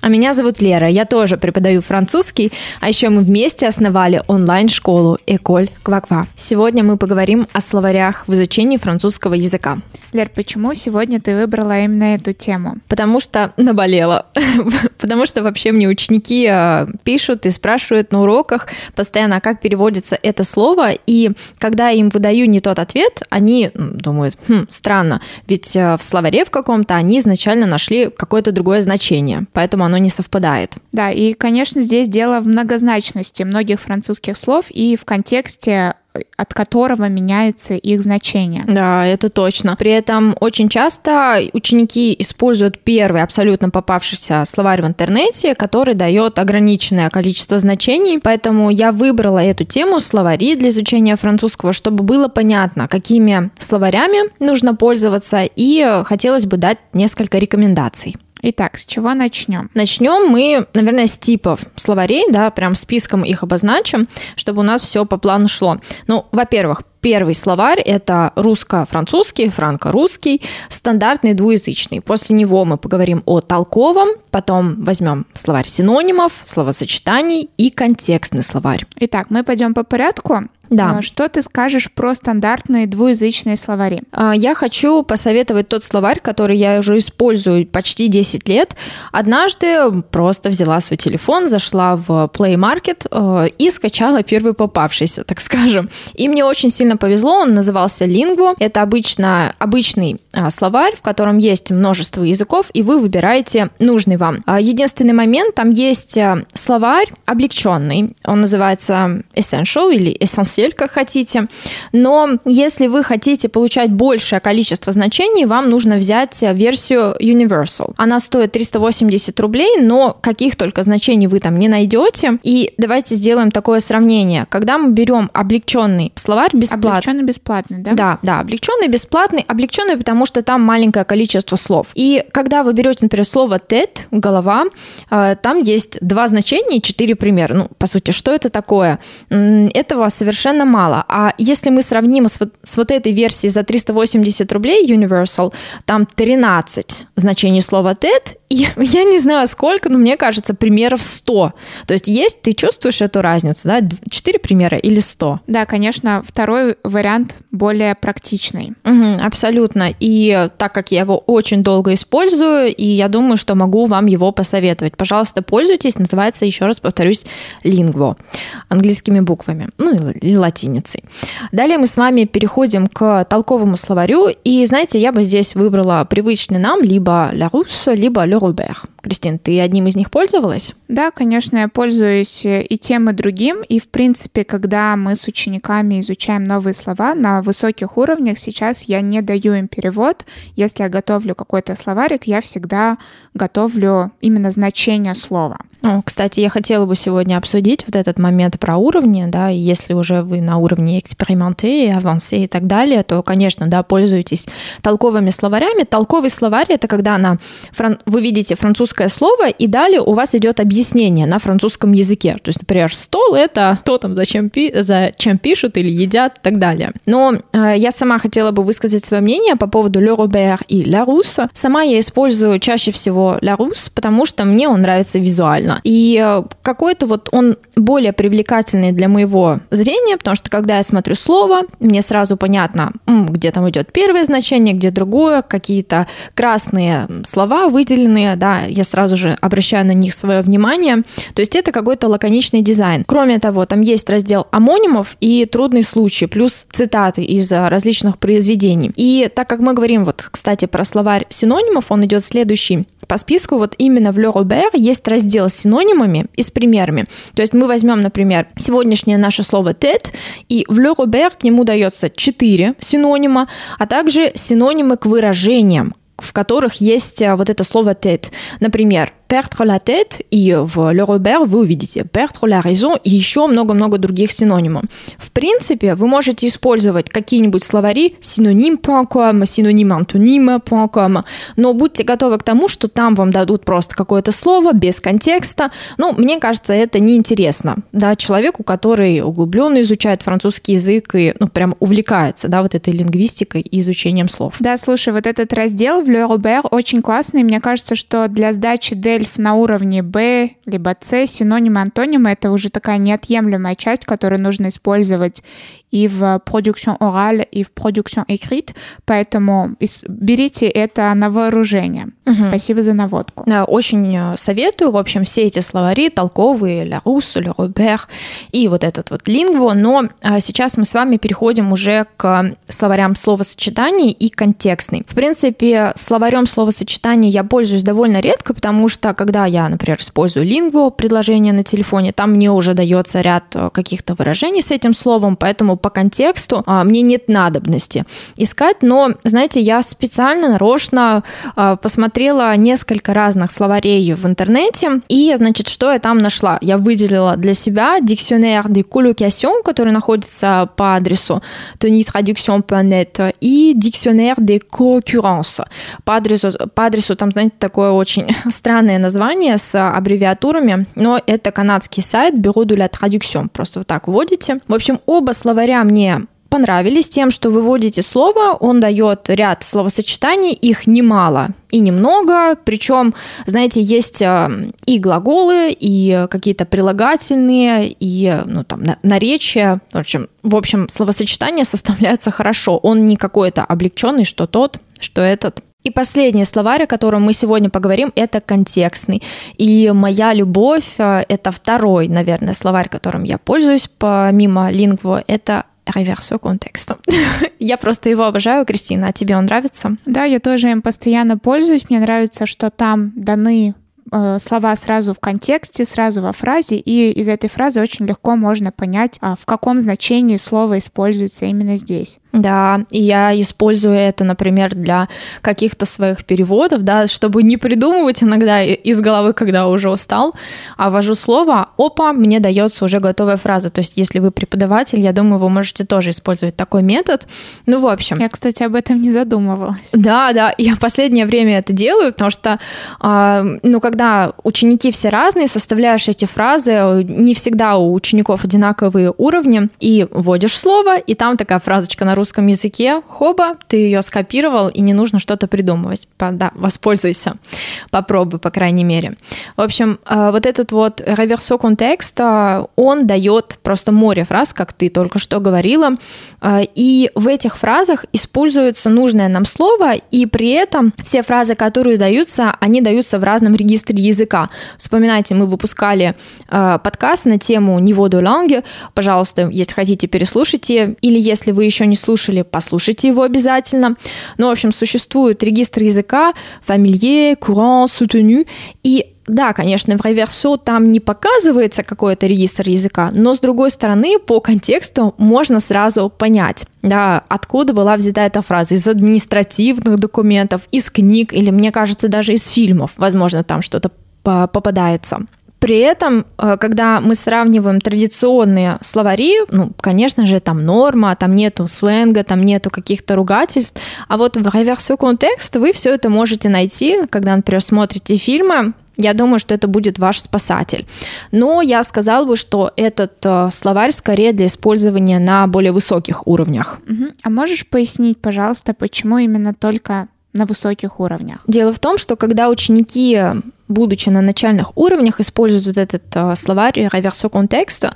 А меня зовут Лера, я тоже преподаю французский, а еще мы вместе основали онлайн-школу Эколь Кваква. Сегодня мы поговорим о словарях в изучении французского языка. Лер, почему сегодня ты выбрала именно эту тему? Потому что наболела. Потому что вообще мне ученики э, пишут и спрашивают на уроках постоянно, а как переводится это слово, и когда я им выдаю не тот ответ, они думают, хм, странно, ведь э, в словаре в каком-то они изначально нашли какое-то другое значение, поэтому оно не совпадает. Да, и, конечно, здесь дело в многозначности многих французских слов и в контексте от которого меняется их значение. Да, это точно. При этом очень часто ученики используют первый абсолютно попавшийся словарь в интернете, который дает ограниченное количество значений, поэтому я выбрала эту тему словари для изучения французского, чтобы было понятно, какими словарями нужно пользоваться, и хотелось бы дать несколько рекомендаций. Итак, с чего начнем? Начнем мы, наверное, с типов словарей, да, прям списком их обозначим, чтобы у нас все по плану шло. Ну, во-первых, Первый словарь – это русско-французский, франко-русский, стандартный двуязычный. После него мы поговорим о толковом, потом возьмем словарь синонимов, словосочетаний и контекстный словарь. Итак, мы пойдем по порядку. Да. А что ты скажешь про стандартные двуязычные словари? А, я хочу посоветовать тот словарь, который я уже использую почти 10 лет. Однажды просто взяла свой телефон, зашла в Play Market э, и скачала первый попавшийся, так скажем. И мне очень сильно повезло, он назывался Lingvo. Это обычно, обычный словарь, в котором есть множество языков, и вы выбираете нужный вам. Единственный момент, там есть словарь облегченный, он называется Essential или Essential постель, как хотите. Но если вы хотите получать большее количество значений, вам нужно взять версию Universal. Она стоит 380 рублей, но каких только значений вы там не найдете. И давайте сделаем такое сравнение. Когда мы берем облегченный словарь бесплатный. Облегченный бесплатный, да? Да, да, облегченный бесплатный. Облегченный, потому что там маленькое количество слов. И когда вы берете, например, слово TED, голова, э, там есть два значения и четыре примера. Ну, по сути, что это такое? Этого совершенно совершенно мало. А если мы сравним с вот, с вот этой версией за 380 рублей Universal, там 13 значений слова TED, и я не знаю сколько, но мне кажется, примеров 100. То есть есть, ты чувствуешь эту разницу, да? 4 примера или 100? Да, конечно, второй вариант более практичный. Угу, абсолютно. И так как я его очень долго использую, и я думаю, что могу вам его посоветовать. Пожалуйста, пользуйтесь. Называется, еще раз повторюсь, Lingvo. Английскими буквами. Ну, или латиницей. Далее мы с вами переходим к толковому словарю. И, знаете, я бы здесь выбрала привычный нам либо La Russe, либо Le Robert. Кристин, ты одним из них пользовалась? Да, конечно, я пользуюсь и тем, и другим. И, в принципе, когда мы с учениками изучаем новые слова на высоких уровнях, сейчас я не даю им перевод. Если я готовлю какой-то словарик, я всегда готовлю именно значение слова. О, кстати, я хотела бы сегодня обсудить вот этот момент про уровни, да, и если уже вы на уровне эксперименты, авансе и так далее, то, конечно, да, пользуйтесь толковыми словарями. Толковый словарь — это когда на фран... вы видите французское слово, и далее у вас идет объяснение на французском языке. То есть, например, стол — это то там, зачем, пи... зачем пишут или едят и так далее. Но э, я сама хотела бы высказать свое мнение по поводу Le Robert и La Rousse. Сама я использую чаще всего La Rousse, потому что мне он нравится визуально. И э, какой-то вот он более привлекательный для моего зрения, потому что когда я смотрю слово, мне сразу понятно, где там идет первое значение, где другое, какие-то красные слова выделенные, да, я сразу же обращаю на них свое внимание. То есть это какой-то лаконичный дизайн. Кроме того, там есть раздел амонимов и трудный случай, плюс цитаты из э, различных произведений. И так как мы говорим, вот, кстати, про словарь синонимов, он идет следующий по списку, вот именно в Le Robert есть раздел синонимами и с примерами. То есть мы возьмем, например, сегодняшнее наше слово «тет», и в Le Robert к нему дается четыре синонима, а также синонимы к выражениям, в которых есть а, вот это слово «тет». Например, perdre la tête, и в Le Robert вы увидите perdre la raison и еще много-много других синонимов. В принципе, вы можете использовать какие-нибудь словари синоним.com, синоним-антоним.com, но будьте готовы к тому, что там вам дадут просто какое-то слово без контекста. Ну, мне кажется, это неинтересно, да, человеку, который углубленно изучает французский язык и, ну, прям увлекается, да, вот этой лингвистикой и изучением слов. Да, слушай, вот этот раздел в Le Robert очень классный. Мне кажется, что для сдачи DELF на уровне B либо C синонимы, антонимы — это уже такая неотъемлемая часть, которую нужно использовать и в продукtion ораль, и в продукtion écrite, поэтому берите это на вооружение. Угу. Спасибо за наводку. Да, очень э, советую, в общем, все эти словари толковые, Ля Рус, Ле Робер и вот этот вот лингво, но э, сейчас мы с вами переходим уже к словарям словосочетаний и контекстный. В принципе, словарем словосочетаний я пользуюсь довольно редко, потому что когда я, например, использую лингво, предложение на телефоне, там мне уже дается ряд э, каких-то выражений с этим словом, поэтому по контексту а, мне нет надобности искать, но, знаете, я специально, нарочно а, посмотрела несколько разных словарей в интернете, и, значит, что я там нашла? Я выделила для себя дикционер de collocation, который находится по адресу tonytraduction.net, и дикционер de concurrence по адресу, по адресу там, знаете, такое очень странное название с аббревиатурами, но это канадский сайт Bureau de la Traduction, просто вот так вводите. В общем, оба словаря словаря мне понравились тем, что выводите слово, он дает ряд словосочетаний, их немало и немного, причем, знаете, есть э, и глаголы, и какие-то прилагательные, и ну, там, наречия, в общем, в общем, словосочетания составляются хорошо, он не какой-то облегченный, что тот, что этот. И последний словарь, о котором мы сегодня поговорим, это контекстный. И моя любовь, это второй, наверное, словарь, которым я пользуюсь помимо лингво, это реверсо контекста. я просто его обожаю, Кристина, а тебе он нравится? Да, я тоже им постоянно пользуюсь. Мне нравится, что там даны слова сразу в контексте, сразу во фразе, и из этой фразы очень легко можно понять, а, в каком значении слово используется именно здесь. Да, и я использую это, например, для каких-то своих переводов, да, чтобы не придумывать иногда из головы, когда уже устал, а ввожу слово, опа, мне дается уже готовая фраза. То есть, если вы преподаватель, я думаю, вы можете тоже использовать такой метод. Ну, в общем. Я, кстати, об этом не задумывалась. Да, да, я последнее время это делаю, потому что, э, ну, когда когда ученики все разные, составляешь эти фразы, не всегда у учеников одинаковые уровни, и вводишь слово, и там такая фразочка на русском языке, хоба, ты ее скопировал, и не нужно что-то придумывать. Да, воспользуйся, попробуй, по крайней мере. В общем, э, вот этот вот реверсо контекст, э, он дает просто море фраз, как ты только что говорила, э, и в этих фразах используется нужное нам слово, и при этом все фразы, которые даются, они даются в разном регистре регистре языка. Вспоминайте, мы выпускали э, подкаст на тему «Niveau de langue». Пожалуйста, если хотите, переслушайте. Или если вы еще не слушали, послушайте его обязательно. Ну, в общем, существует регистр языка «Familier», «Courant», «Soutenu». И да, конечно, в реверсо там не показывается какой-то регистр языка, но с другой стороны, по контексту можно сразу понять, да, откуда была взята эта фраза, из административных документов, из книг или, мне кажется, даже из фильмов, возможно, там что-то попадается. При этом, э, когда мы сравниваем традиционные словари, ну, конечно же, там норма, там нету сленга, там нету каких-то ругательств, а вот в реверсо контекст вы все это можете найти, когда, например, смотрите фильмы, я думаю, что это будет ваш спасатель. Но я сказала бы, что этот э, словарь скорее для использования на более высоких уровнях. Угу. А можешь пояснить, пожалуйста, почему именно только на высоких уровнях? Дело в том, что когда ученики будучи на начальных уровнях, используют вот этот э, словарь реверсо контекста,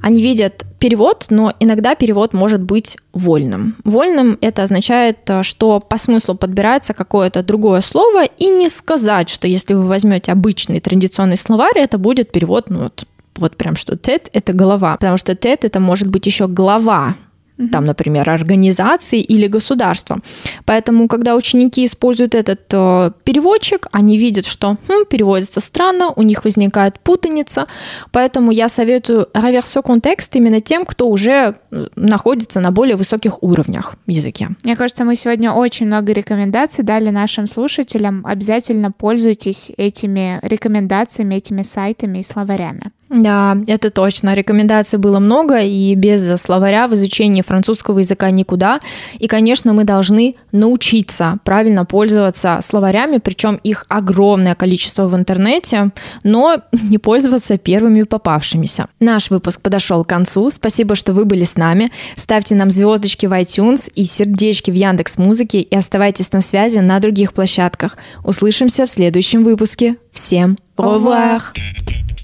они видят перевод, но иногда перевод может быть вольным. Вольным это означает, э, что по смыслу подбирается какое-то другое слово, и не сказать, что если вы возьмете обычный традиционный словарь, это будет перевод, ну вот, вот прям что тет — это голова, потому что тет — это может быть еще глава угу. там, например, организации или государства. Поэтому, когда ученики используют этот э, переводчик, они видят, что хм, переводится странно, у них возникает путаница. Поэтому я советую реверсо контекст именно тем, кто уже э, находится на более высоких уровнях в языке. Мне кажется, мы сегодня очень много рекомендаций дали нашим слушателям. Обязательно пользуйтесь этими рекомендациями, этими сайтами и словарями. Да, это точно. Рекомендаций было много, и без словаря в изучении французского языка никуда. И, конечно, мы должны научиться правильно пользоваться словарями, причем их огромное количество в интернете, но не пользоваться первыми попавшимися. Наш выпуск подошел к концу. Спасибо, что вы были с нами. Ставьте нам звездочки в iTunes и сердечки в Яндекс Музыке и оставайтесь на связи на других площадках. Услышимся в следующем выпуске. Всем au revoir!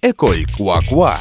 École Cuacuá.